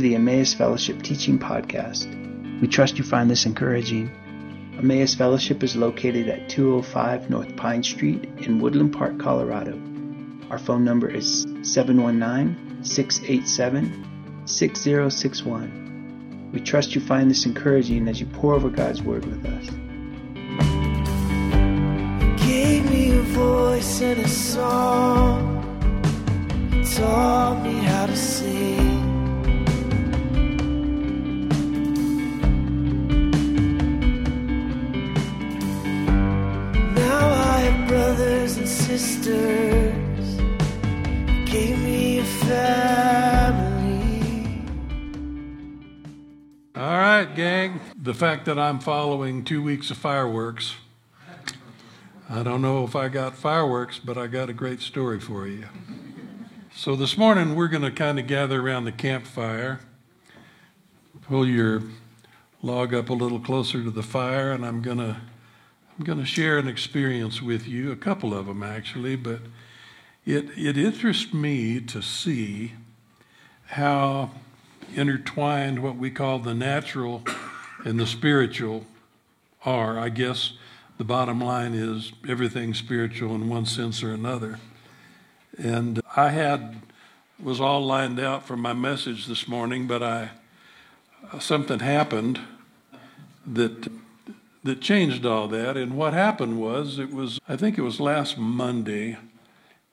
The Emmaus Fellowship Teaching Podcast. We trust you find this encouraging. Emmaus Fellowship is located at 205 North Pine Street in Woodland Park, Colorado. Our phone number is 719 687 6061. We trust you find this encouraging as you pour over God's Word with us. gave me a voice and a song, taught me how to sing. Sisters, gave me a family. All right, gang. The fact that I'm following two weeks of fireworks, I don't know if I got fireworks, but I got a great story for you. So this morning we're going to kind of gather around the campfire. Pull your log up a little closer to the fire, and I'm going to I'm going to share an experience with you, a couple of them actually, but it it interests me to see how intertwined what we call the natural and the spiritual are. I guess the bottom line is everything spiritual in one sense or another. And I had was all lined out for my message this morning, but I something happened that that changed all that. And what happened was it was I think it was last Monday.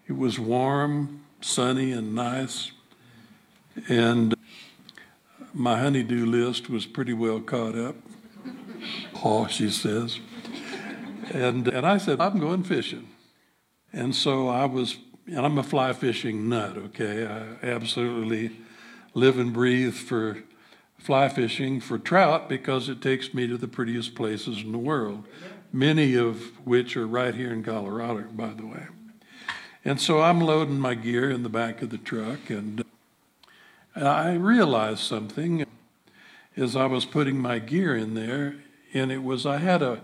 It was warm, sunny, and nice, and my honeydew list was pretty well caught up. Oh, she says. And, and I said, I'm going fishing. And so I was, and I'm a fly fishing nut, okay? I absolutely live and breathe for fly fishing for trout because it takes me to the prettiest places in the world, many of which are right here in Colorado, by the way. And so I'm loading my gear in the back of the truck, and uh, I realized something as I was putting my gear in there, and it was I had a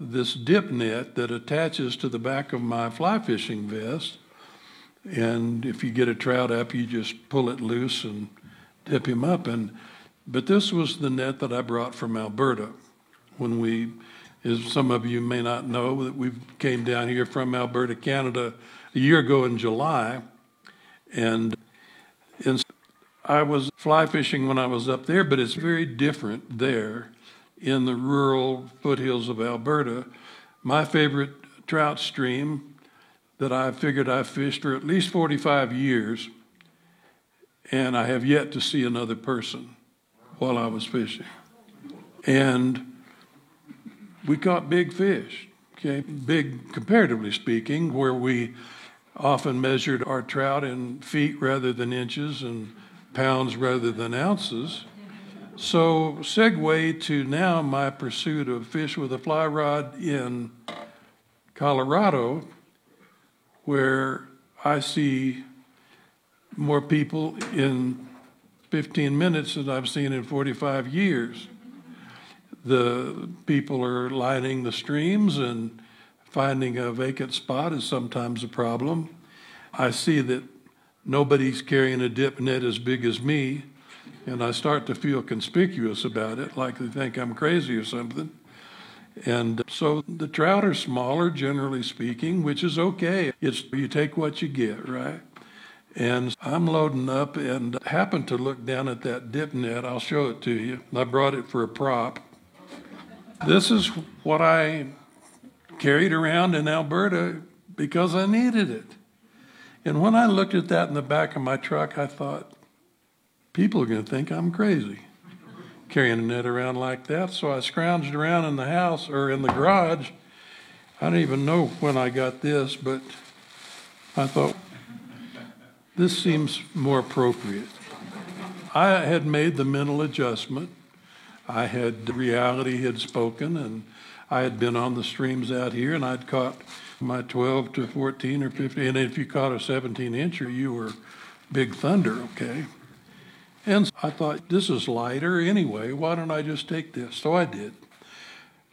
this dip net that attaches to the back of my fly fishing vest, and if you get a trout up, you just pull it loose and dip him up. And but this was the net that I brought from Alberta when we, as some of you may not know, that we came down here from Alberta, Canada, a year ago in July, and and I was fly fishing when I was up there, but it's very different there in the rural foothills of Alberta. My favorite trout stream that I figured I fished for at least 45 years, and I have yet to see another person while I was fishing. And we caught big fish, okay, big comparatively speaking, where we often measured our trout in feet rather than inches and pounds rather than ounces. So, segue to now my pursuit of fish with a fly rod in Colorado, where I see more people in 15 minutes than I've seen in 45 years. The people are lining the streams, and finding a vacant spot is sometimes a problem. I see that nobody's carrying a dip net as big as me, and I start to feel conspicuous about it, like they think I'm crazy or something. And so the trout are smaller, generally speaking, which is okay. It's you take what you get, right? And I'm loading up and happened to look down at that dip net. I'll show it to you. I brought it for a prop. This is what I carried around in Alberta because I needed it. And when I looked at that in the back of my truck, I thought, people are going to think I'm crazy carrying a net around like that. So I scrounged around in the house or in the garage. I don't even know when I got this, but I thought, this seems more appropriate. I had made the mental adjustment. I had reality had spoken, and I had been on the streams out here, and I'd caught my 12 to 14 or 15. And if you caught a 17 incher, you were big thunder, okay? And I thought, this is lighter anyway. Why don't I just take this? So I did.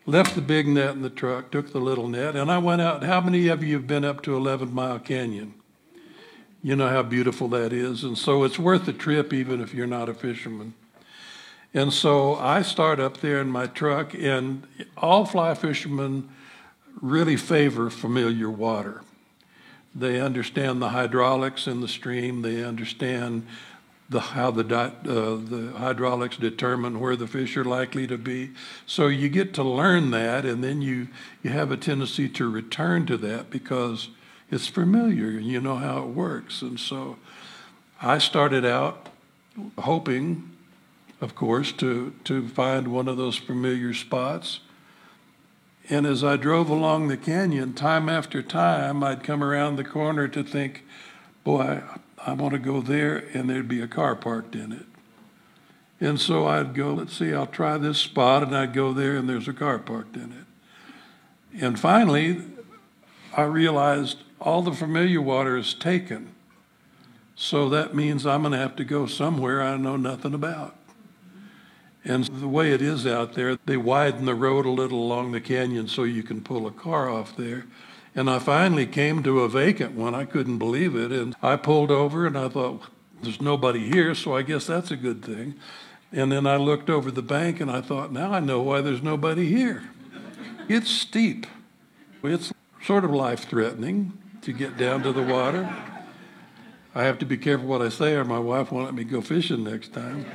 Left the big net in the truck, took the little net, and I went out. How many of you have been up to 11 Mile Canyon? You know how beautiful that is. And so it's worth the trip even if you're not a fisherman. And so I start up there in my truck, and all fly fishermen really favor familiar water. They understand the hydraulics in the stream, they understand the, how the, uh, the hydraulics determine where the fish are likely to be. So you get to learn that, and then you, you have a tendency to return to that because it's familiar and you know how it works. And so I started out hoping, of course, to, to find one of those familiar spots. And as I drove along the canyon, time after time, I'd come around the corner to think, boy, I, I want to go there, and there'd be a car parked in it. And so I'd go, let's see, I'll try this spot, and I'd go there, and there's a car parked in it. And finally, I realized all the familiar water is taken. So that means I'm going to have to go somewhere I know nothing about. And the way it is out there, they widen the road a little along the canyon so you can pull a car off there. And I finally came to a vacant one. I couldn't believe it. And I pulled over and I thought, there's nobody here, so I guess that's a good thing. And then I looked over the bank and I thought, now I know why there's nobody here. It's steep. It's sort of life threatening to get down to the water. I have to be careful what I say, or my wife won't let me go fishing next time.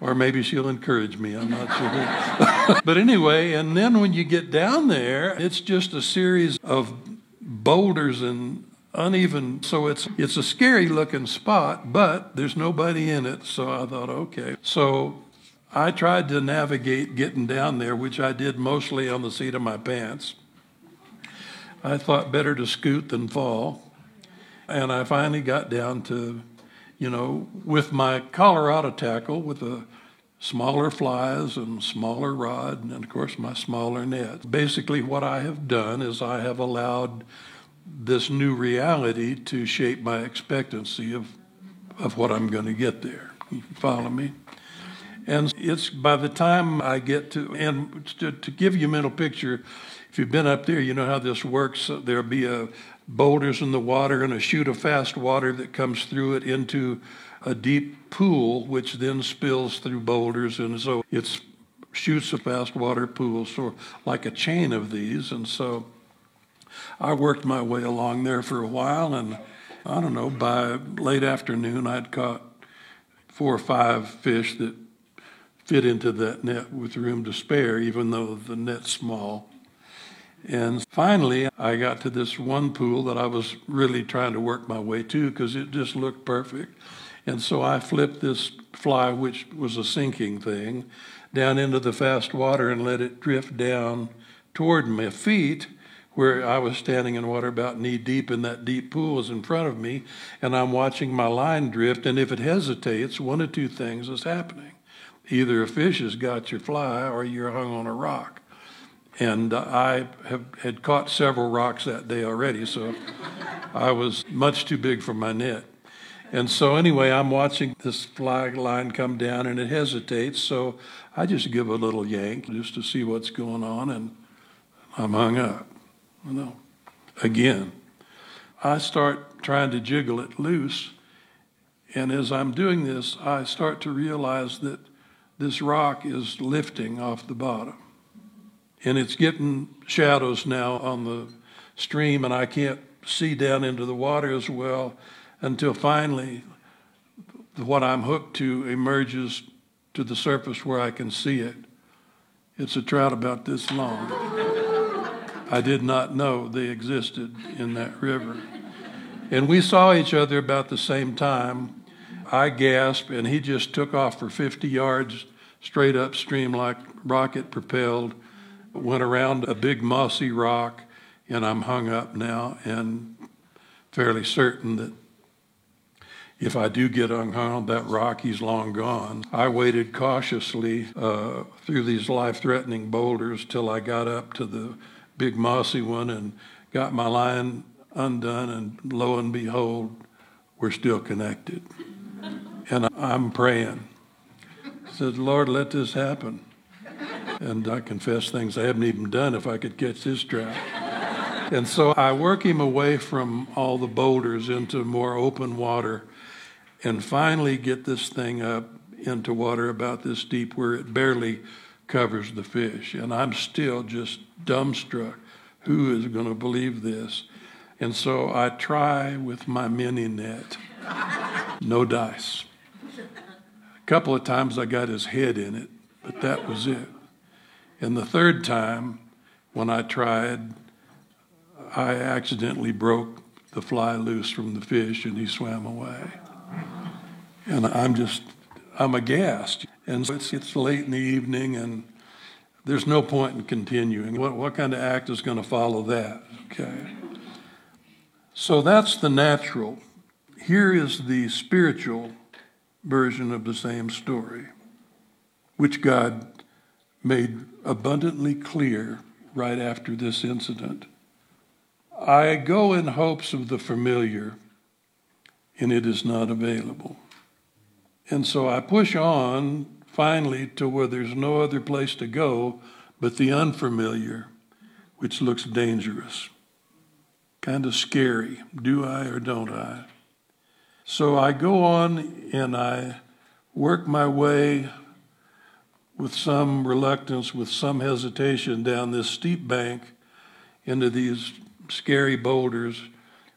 Or maybe she'll encourage me, I'm not sure. but anyway, and then when you get down there, it's just a series of boulders and uneven so it's it's a scary looking spot but there's nobody in it so i thought okay so i tried to navigate getting down there which i did mostly on the seat of my pants I thought better to scoot than fall. And I finally got down to, you know, with my Colorado tackle, with the smaller flies and smaller rod, and of course my smaller net. Basically, what I have done is I have allowed this new reality to shape my expectancy of, of what I'm going to get there. You follow me? And it's by the time I get to, and to, to give you a mental picture, if you've been up there, you know how this works. There'll be a boulders in the water and a chute of fast water that comes through it into a deep pool, which then spills through boulders. And so it's chutes of fast water pools, so like a chain of these. And so I worked my way along there for a while, and I don't know, by late afternoon, I'd caught four or five fish that fit into that net with room to spare, even though the net's small. And finally, I got to this one pool that I was really trying to work my way to because it just looked perfect. And so I flipped this fly, which was a sinking thing, down into the fast water and let it drift down toward my feet where I was standing in water about knee deep, and that deep pool is in front of me, and I'm watching my line drift. And if it hesitates, one of two things is happening either a fish has got your fly or you're hung on a rock. And I have, had caught several rocks that day already, so I was much too big for my net. And so, anyway, I'm watching this fly line come down and it hesitates, so I just give a little yank just to see what's going on, and I'm hung up. You know, again, I start trying to jiggle it loose, and as I'm doing this, I start to realize that this rock is lifting off the bottom. And it's getting shadows now on the stream, and I can't see down into the water as well until finally what I'm hooked to emerges to the surface where I can see it. It's a trout about this long. I did not know they existed in that river. And we saw each other about the same time. I gasped, and he just took off for 50 yards straight upstream like rocket propelled went around a big mossy rock, and I'm hung up now and fairly certain that if I do get hung on that rock, he's long gone. I waited cautiously uh, through these life threatening boulders till I got up to the big mossy one and got my line undone, and lo and behold, we're still connected. And I'm praying. I said, Lord, let this happen and I confess things I haven't even done if I could catch this trout. and so I work him away from all the boulders into more open water and finally get this thing up into water about this deep where it barely covers the fish. And I'm still just dumbstruck. Who is going to believe this? And so I try with my mini net. No dice. A couple of times I got his head in it, but that was it. And the third time, when I tried, I accidentally broke the fly loose from the fish and he swam away. And I'm just, I'm aghast. And so it's, it's late in the evening and there's no point in continuing. What, what kind of act is going to follow that? Okay. So that's the natural. Here is the spiritual version of the same story, which God made abundantly clear right after this incident. I go in hopes of the familiar, and it is not available. And so I push on finally to where there's no other place to go but the unfamiliar, which looks dangerous, kind of scary. Do I or don't I? So I go on and I work my way with some reluctance, with some hesitation down this steep bank into these scary boulders.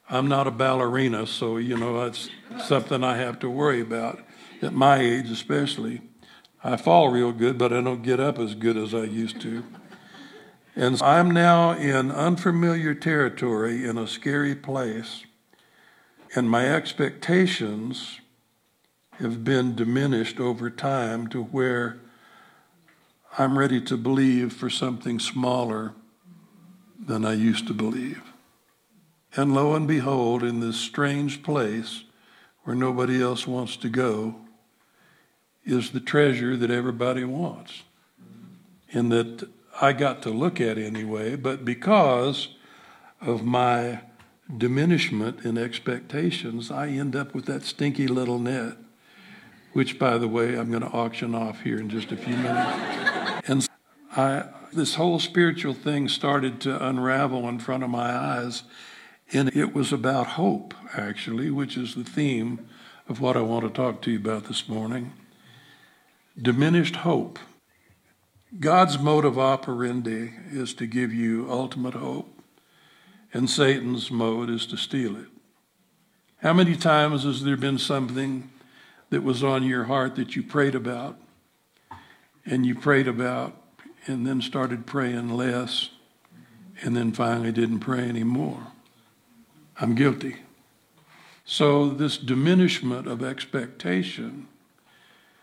I'm not a ballerina, so, you know, that's something I have to worry about at my age, especially. I fall real good, but I don't get up as good as I used to. And I'm now in unfamiliar territory in a scary place and my expectations have been diminished over time to where I'm ready to believe for something smaller than I used to believe. And lo and behold, in this strange place where nobody else wants to go, is the treasure that everybody wants. And that I got to look at anyway, but because of my diminishment in expectations, I end up with that stinky little net, which, by the way, I'm going to auction off here in just a few minutes. and I, this whole spiritual thing started to unravel in front of my eyes, and it was about hope, actually, which is the theme of what I want to talk to you about this morning. Diminished hope. God's mode of operandi is to give you ultimate hope and Satan's mode is to steal it. How many times has there been something that was on your heart that you prayed about and you prayed about and then started praying less and then finally didn't pray anymore? I'm guilty. So, this diminishment of expectation.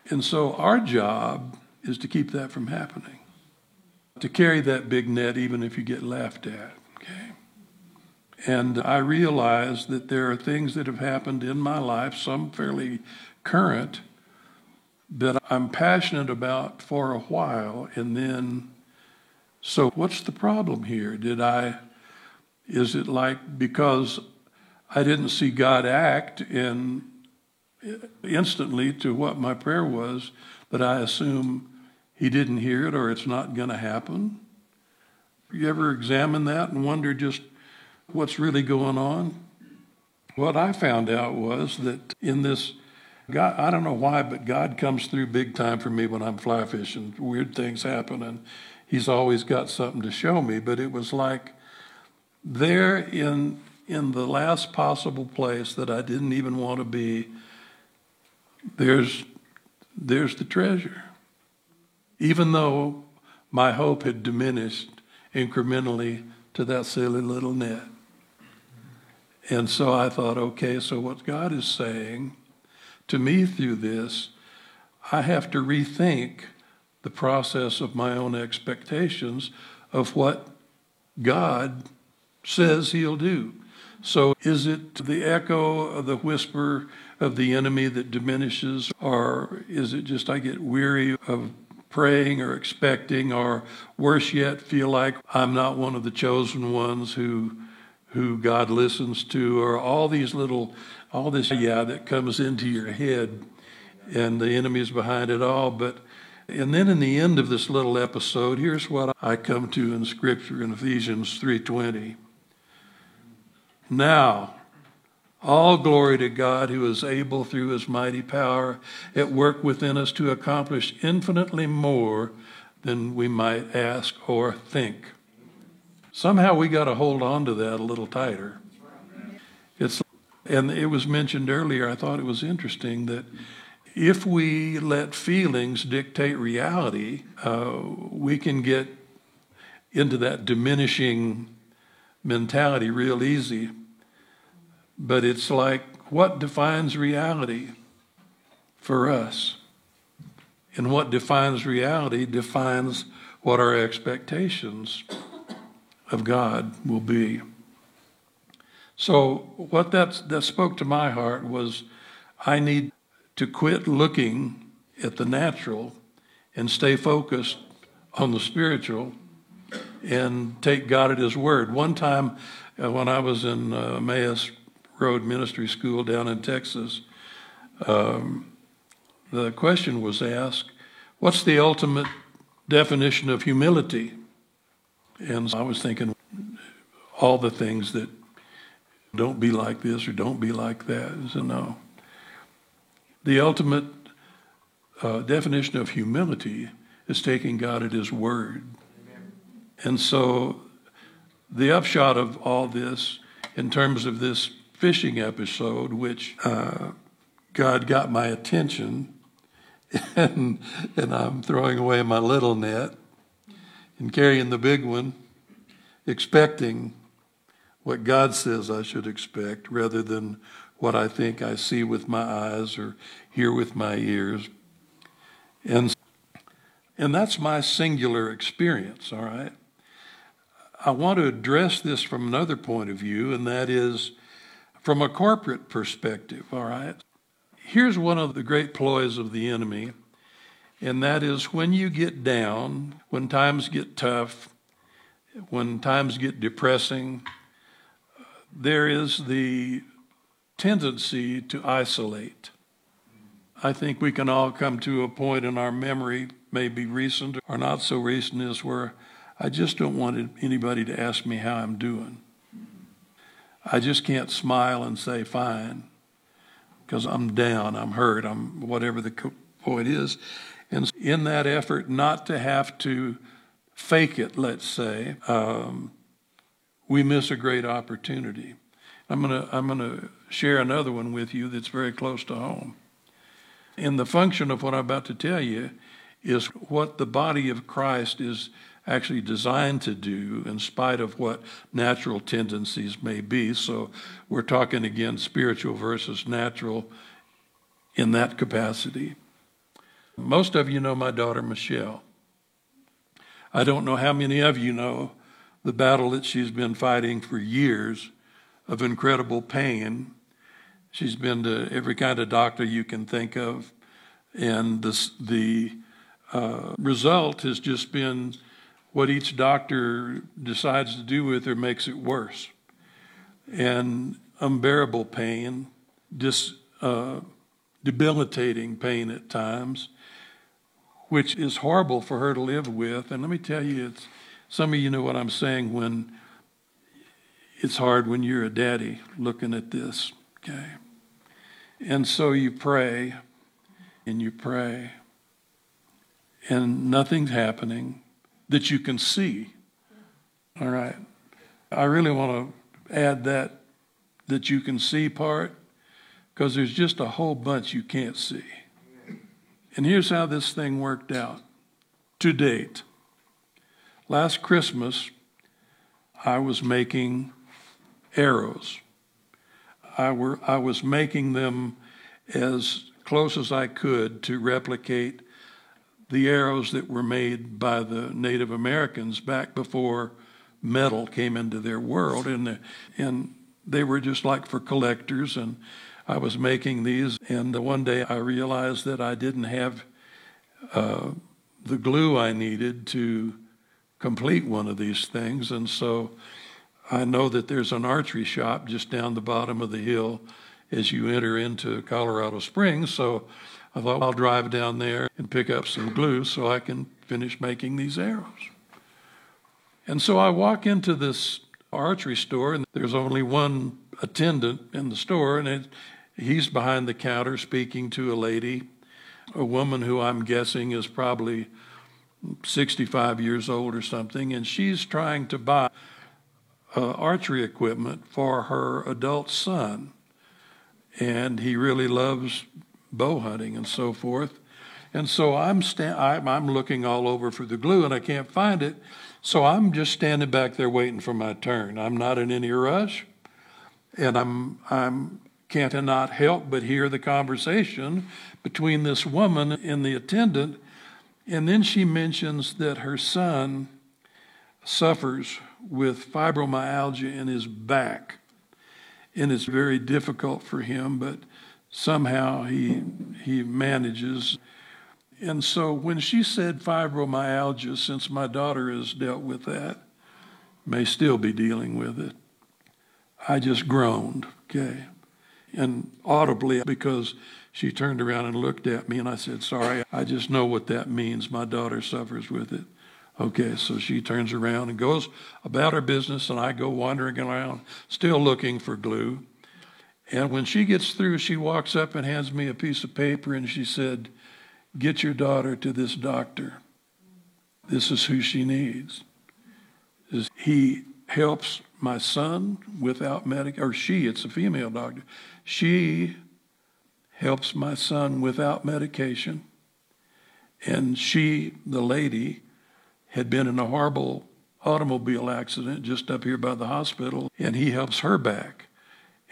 And so, our job is to keep that from happening, to carry that big net even if you get laughed at. Okay? And I realize that there are things that have happened in my life, some fairly current, that I'm passionate about for a while. And then, so what's the problem here? Did I, is it like because I didn't see God act and instantly to what my prayer was, that I assume he didn't hear it or it's not going to happen? You ever examine that and wonder just what's really going on? What I found out was that in this, God, I don't know why, but God comes through big time for me when I'm fly fishing. Weird things happen, and He's always got something to show me. But it was like there in in the last possible place that I didn't even want to be. There's there's the treasure. Even though my hope had diminished incrementally to that silly little net. And so I thought, okay, so what God is saying to me through this, I have to rethink the process of my own expectations of what God says He'll do. So is it the echo of the whisper of the enemy that diminishes, or is it just I get weary of praying or expecting, or worse yet, feel like I'm not one of the chosen ones who who God listens to, or all these little, all this, yeah, that comes into your head, and the enemy is behind it all. But, and then in the end of this little episode, here's what I come to in Scripture in Ephesians 3:20. Now, all glory to God who is able through his mighty power at work within us to accomplish infinitely more than we might ask or think. Somehow we got to hold on to that a little tighter. It's and it was mentioned earlier, I thought it was interesting that if we let feelings dictate reality, uh, we can get into that diminishing mentality real easy. But it's like, what defines reality for us? And what defines reality defines what our expectations of God will be. So, what that, that spoke to my heart was I need to quit looking at the natural and stay focused on the spiritual and take God at His word. One time uh, when I was in uh, Emmaus Road Ministry School down in Texas, um, the question was asked, What's the ultimate definition of humility? And so I was thinking all the things that don't be like this or don't be like that. So, no. The ultimate uh, definition of humility is taking God at His word. And so, the upshot of all this, in terms of this fishing episode, which uh, God got my attention, and, and I'm throwing away my little net and carrying the big one, expecting what God says I should expect rather than what I think I see with my eyes or hear with my ears. And, and that's my singular experience, all right? I want to address this from another point of view, and that is from a corporate perspective, all right? Here's one of the great ploys of the enemy, and that is when you get down, when times get tough, when times get depressing, there is the tendency to isolate. I think we can all come to a point in our memory, maybe recent or not so recent, is where I just don't want anybody to ask me how I'm doing. I just can't smile and say fine because I'm down, I'm hurt, I'm whatever the point is. And in that effort, not to have to fake it, let's say, um, we miss a great opportunity. I'm going to I'm going to share another one with you that's very close to home. And the function of what I'm about to tell you is what the body of Christ is actually designed to do in spite of what natural tendencies may be. So we're talking again spiritual versus natural in that capacity. Most of you know my daughter Michelle. I don't know how many of you know the battle that she's been fighting for years of incredible pain. She's been to every kind of doctor you can think of, and this, the uh, result has just been what each doctor decides to do with her makes it worse. And unbearable pain, dis, uh, debilitating pain at times, which is horrible for her to live with. And let me tell you, it's, some of you know what I'm saying when it's hard when you're a daddy looking at this, okay? And so you pray and you pray, and nothing's happening that you can see. All right. I really want to add that that you can see part because there's just a whole bunch you can't see. And here's how this thing worked out to date. Last Christmas, I was making arrows. I, were, I was making them as close as I could to replicate the arrows that were made by the Native Americans back before metal came into their world. And, the, and they were just like for collectors. And I was making these. And one day I realized that I didn't have uh, the glue I needed to complete one of these things. And so I know that there's an archery shop just down the bottom of the hill as you enter into Colorado Springs. So I thought I'll drive down there and pick up some glue so I can finish making these arrows. And so I walk into this archery store, and there's only one attendant in the store, and it, he's behind the counter speaking to a lady, a woman who I'm guessing is probably 65 years old or something, and she's trying to buy uh, archery equipment for her adult son. And he really loves bow hunting and so forth. And so I'm, sta- I'm, I'm looking all over for the glue and I can't find it. So I'm just standing back there waiting for my turn. I'm not in any rush. And I'm, I'm cannot help but hear the conversation between this woman and the attendant. And then she mentions that her son suffers with fibromyalgia in his back. And it's very difficult for him, but somehow he, he manages. And so when she said fibromyalgia, since my daughter has dealt with that, may still be dealing with it, I just groaned, okay? And audibly because she turned around and looked at me and I said, Sorry, I just know what that means. My daughter suffers with it. Okay, so she turns around and goes about her business, and I go wandering around, still looking for glue. And when she gets through, she walks up and hands me a piece of paper, and she said, Get your daughter to this doctor. This is who she needs. He helps my son without medic, or she, it's a female doctor. She helps my son without medication. And she, the lady, had been in a horrible automobile accident just up here by the hospital, and he helps her back.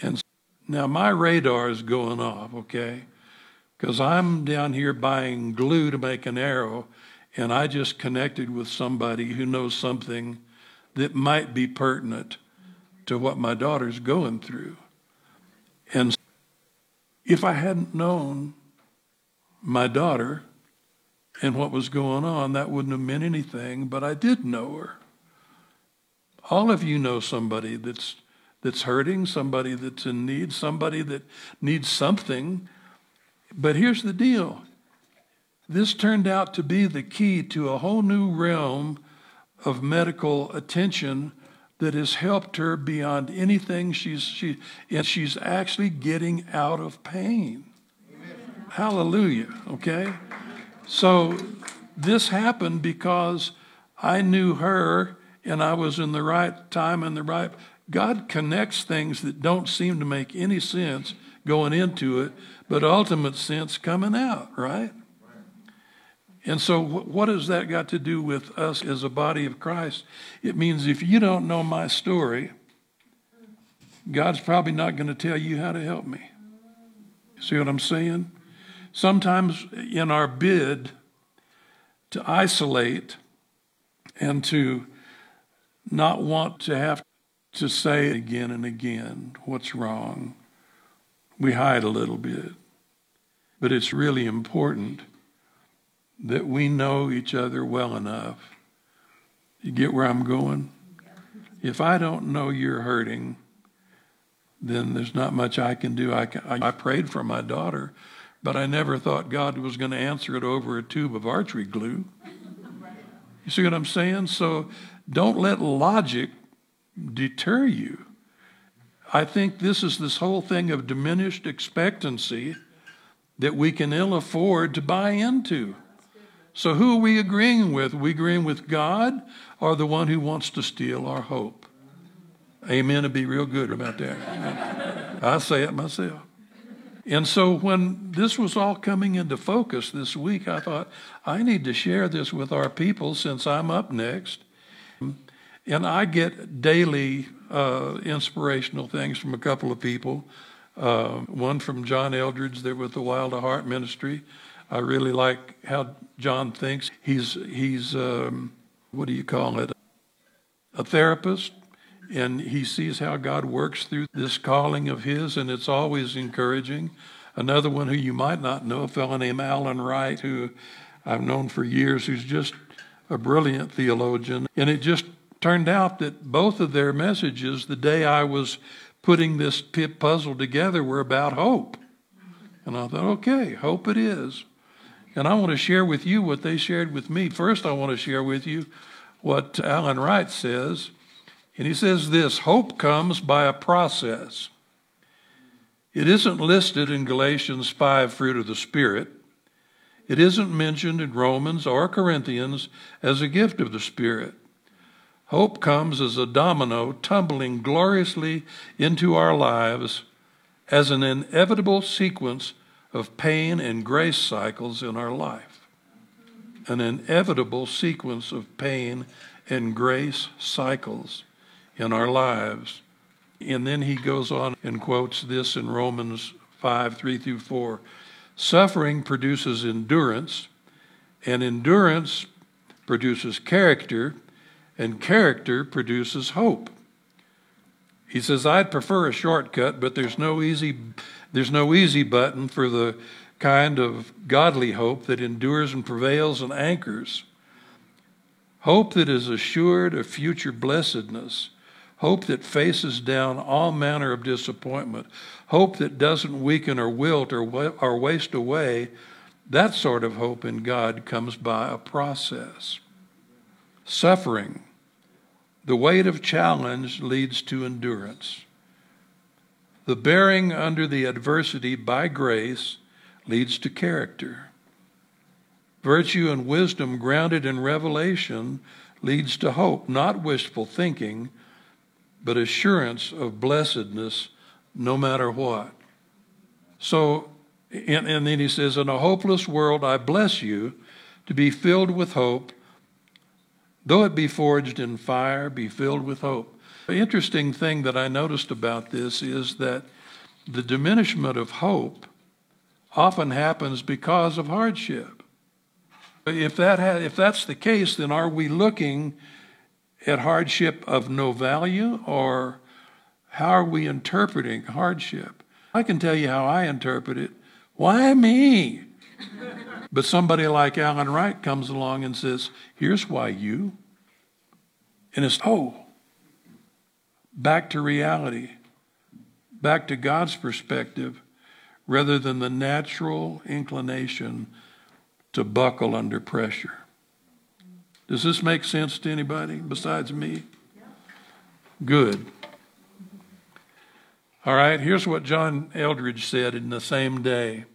And now my radar is going off, okay? Because I'm down here buying glue to make an arrow, and I just connected with somebody who knows something that might be pertinent to what my daughter's going through. And if I hadn't known my daughter, and what was going on, that wouldn't have meant anything, but I did know her. All of you know somebody that's that's hurting, somebody that's in need, somebody that needs something. But here's the deal. This turned out to be the key to a whole new realm of medical attention that has helped her beyond anything she's she and she's actually getting out of pain. Amen. Hallelujah, okay? So this happened because I knew her and I was in the right time and the right. God connects things that don't seem to make any sense going into it, but ultimate sense coming out, right? And so, what has that got to do with us as a body of Christ? It means if you don't know my story, God's probably not going to tell you how to help me. See what I'm saying? Sometimes in our bid to isolate and to not want to have to say again and again what's wrong, we hide a little bit. But it's really important that we know each other well enough. You get where I'm going? If I don't know you're hurting, then there's not much I can do. I, can, I prayed for my daughter but I never thought God was going to answer it over a tube of archery glue. You see what I'm saying? So don't let logic deter you. I think this is this whole thing of diminished expectancy that we can ill afford to buy into. So who are we agreeing with? Are we agreeing with God or the one who wants to steal our hope? Amen. would be real good about that. I say it myself. And so when this was all coming into focus this week, I thought, I need to share this with our people since I'm up next. And I get daily uh, inspirational things from a couple of people. Uh, one from John Eldredge there with the Wild at Heart Ministry. I really like how John thinks. He's, he's um, what do you call it? A therapist and he sees how God works through this calling of his, and it's always encouraging. Another one who you might not know, a fellow named Alan Wright, who I've known for years, who's just a brilliant theologian. And it just turned out that both of their messages, the day I was putting this puzzle together, were about hope. And I thought, okay, hope it is. And I want to share with you what they shared with me. First, I want to share with you what Alan Wright says And he says this hope comes by a process. It isn't listed in Galatians 5 fruit of the Spirit. It isn't mentioned in Romans or Corinthians as a gift of the Spirit. Hope comes as a domino tumbling gloriously into our lives as an inevitable sequence of pain and grace cycles in our life. An inevitable sequence of pain and grace cycles in our lives. And then he goes on and quotes this in Romans 5 3 through 4. Suffering produces endurance, and endurance produces character and character produces hope. He says, I'd prefer a shortcut, but there's no easy, there's no easy button for the kind of godly hope that endures and prevails and anchors. Hope that is assured of future blessedness. Hope that faces down all manner of disappointment. Hope that doesn't weaken or wilt or, or waste away. That sort of hope in God comes by a process. Suffering the weight of challenge leads to endurance. The bearing under the adversity by grace leads to character. Virtue and wisdom grounded in revelation leads to hope, not wishful thinking, but assurance of blessedness no matter what. So, and, and then he says, In a hopeless world, I bless you to be filled with hope Though it be forged in fire, be filled with hope. The interesting thing that I noticed about this is that the diminishment of hope often happens because of hardship. If, that ha- if that's the case, then are we looking at hardship of no value or how are we interpreting hardship? I can tell you how I interpret it. Why me? But somebody like Alan Wright comes along and says, Here's why you. And it's, oh, back to reality, back to God's perspective, rather than the natural inclination to buckle under pressure. Does this make sense to anybody besides me? Good. All right, here's what John Eldredge said in the same day.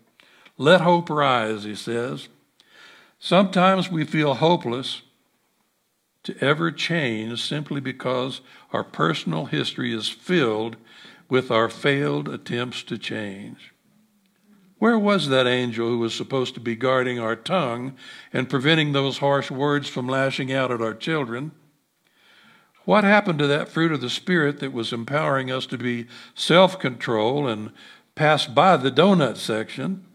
Let hope rise, he says. Sometimes we feel hopeless to ever change simply because our personal history is filled with our failed attempts to change. Where was that angel who was supposed to be guarding our tongue and preventing those harsh words from lashing out at our children? What happened to that fruit of the Spirit that was empowering us to be self control and pass by the donut section?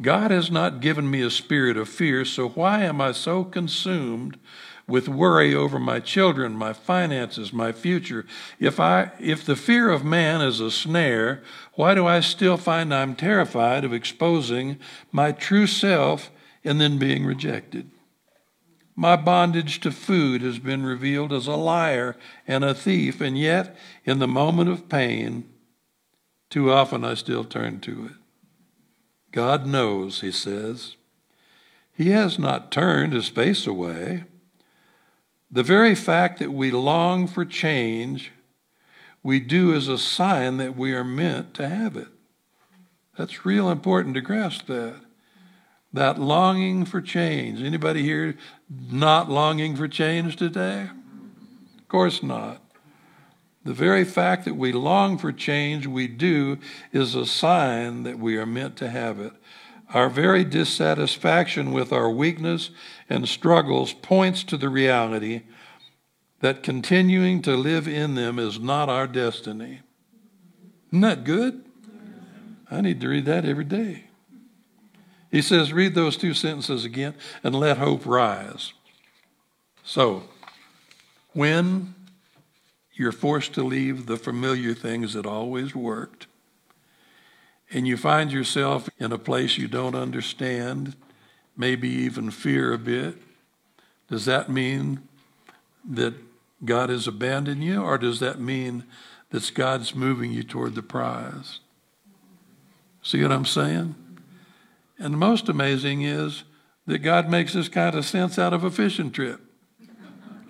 God has not given me a spirit of fear, so why am I so consumed with worry over my children, my finances, my future? If I if the fear of man is a snare, why do I still find I'm terrified of exposing my true self and then being rejected? My bondage to food has been revealed as a liar and a thief, and yet in the moment of pain, too often I still turn to it. God knows, he says. He has not turned his face away. The very fact that we long for change, we do as a sign that we are meant to have it. That's real important to grasp that. That longing for change. Anybody here not longing for change today? Of course not. The very fact that we long for change, we do, is a sign that we are meant to have it. Our very dissatisfaction with our weakness and struggles points to the reality that continuing to live in them is not our destiny. Isn't that good? I need to read that every day. He says, read those two sentences again and let hope rise. So, when you're forced to leave the familiar things that always worked. And you find yourself in a place you don't understand, maybe even fear a bit. Does that mean that God has abandoned you, or does that mean that God's moving you toward the prize? See what I'm saying? And the most amazing is that God makes this kind of sense out of a fishing trip.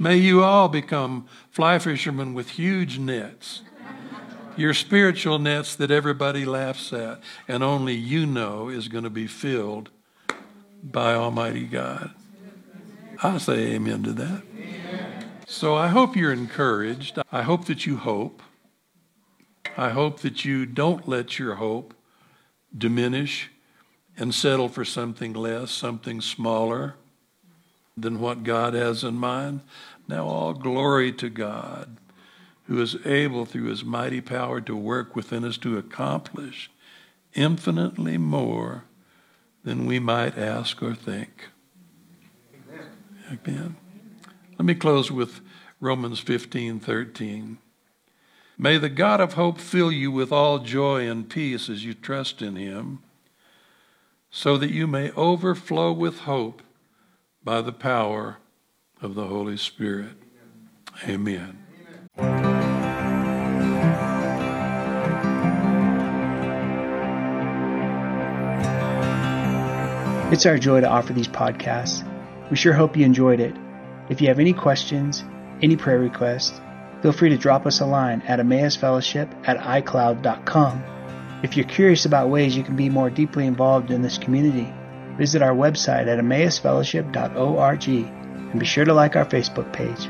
May you all become fly fishermen with huge nets. Your spiritual nets that everybody laughs at and only you know is going to be filled by Almighty God. I say amen to that. So I hope you're encouraged. I hope that you hope. I hope that you don't let your hope diminish and settle for something less, something smaller than what God has in mind. Now, all glory to God, who is able through his mighty power to work within us to accomplish infinitely more than we might ask or think. Amen. Let me close with Romans 15 13. May the God of hope fill you with all joy and peace as you trust in him, so that you may overflow with hope by the power of the Holy Spirit. Amen. It's our joy to offer these podcasts. We sure hope you enjoyed it. If you have any questions, any prayer requests, feel free to drop us a line at emmausfellowship at icloud.com. If you're curious about ways you can be more deeply involved in this community, visit our website at emmausfellowship.org and be sure to like our Facebook page.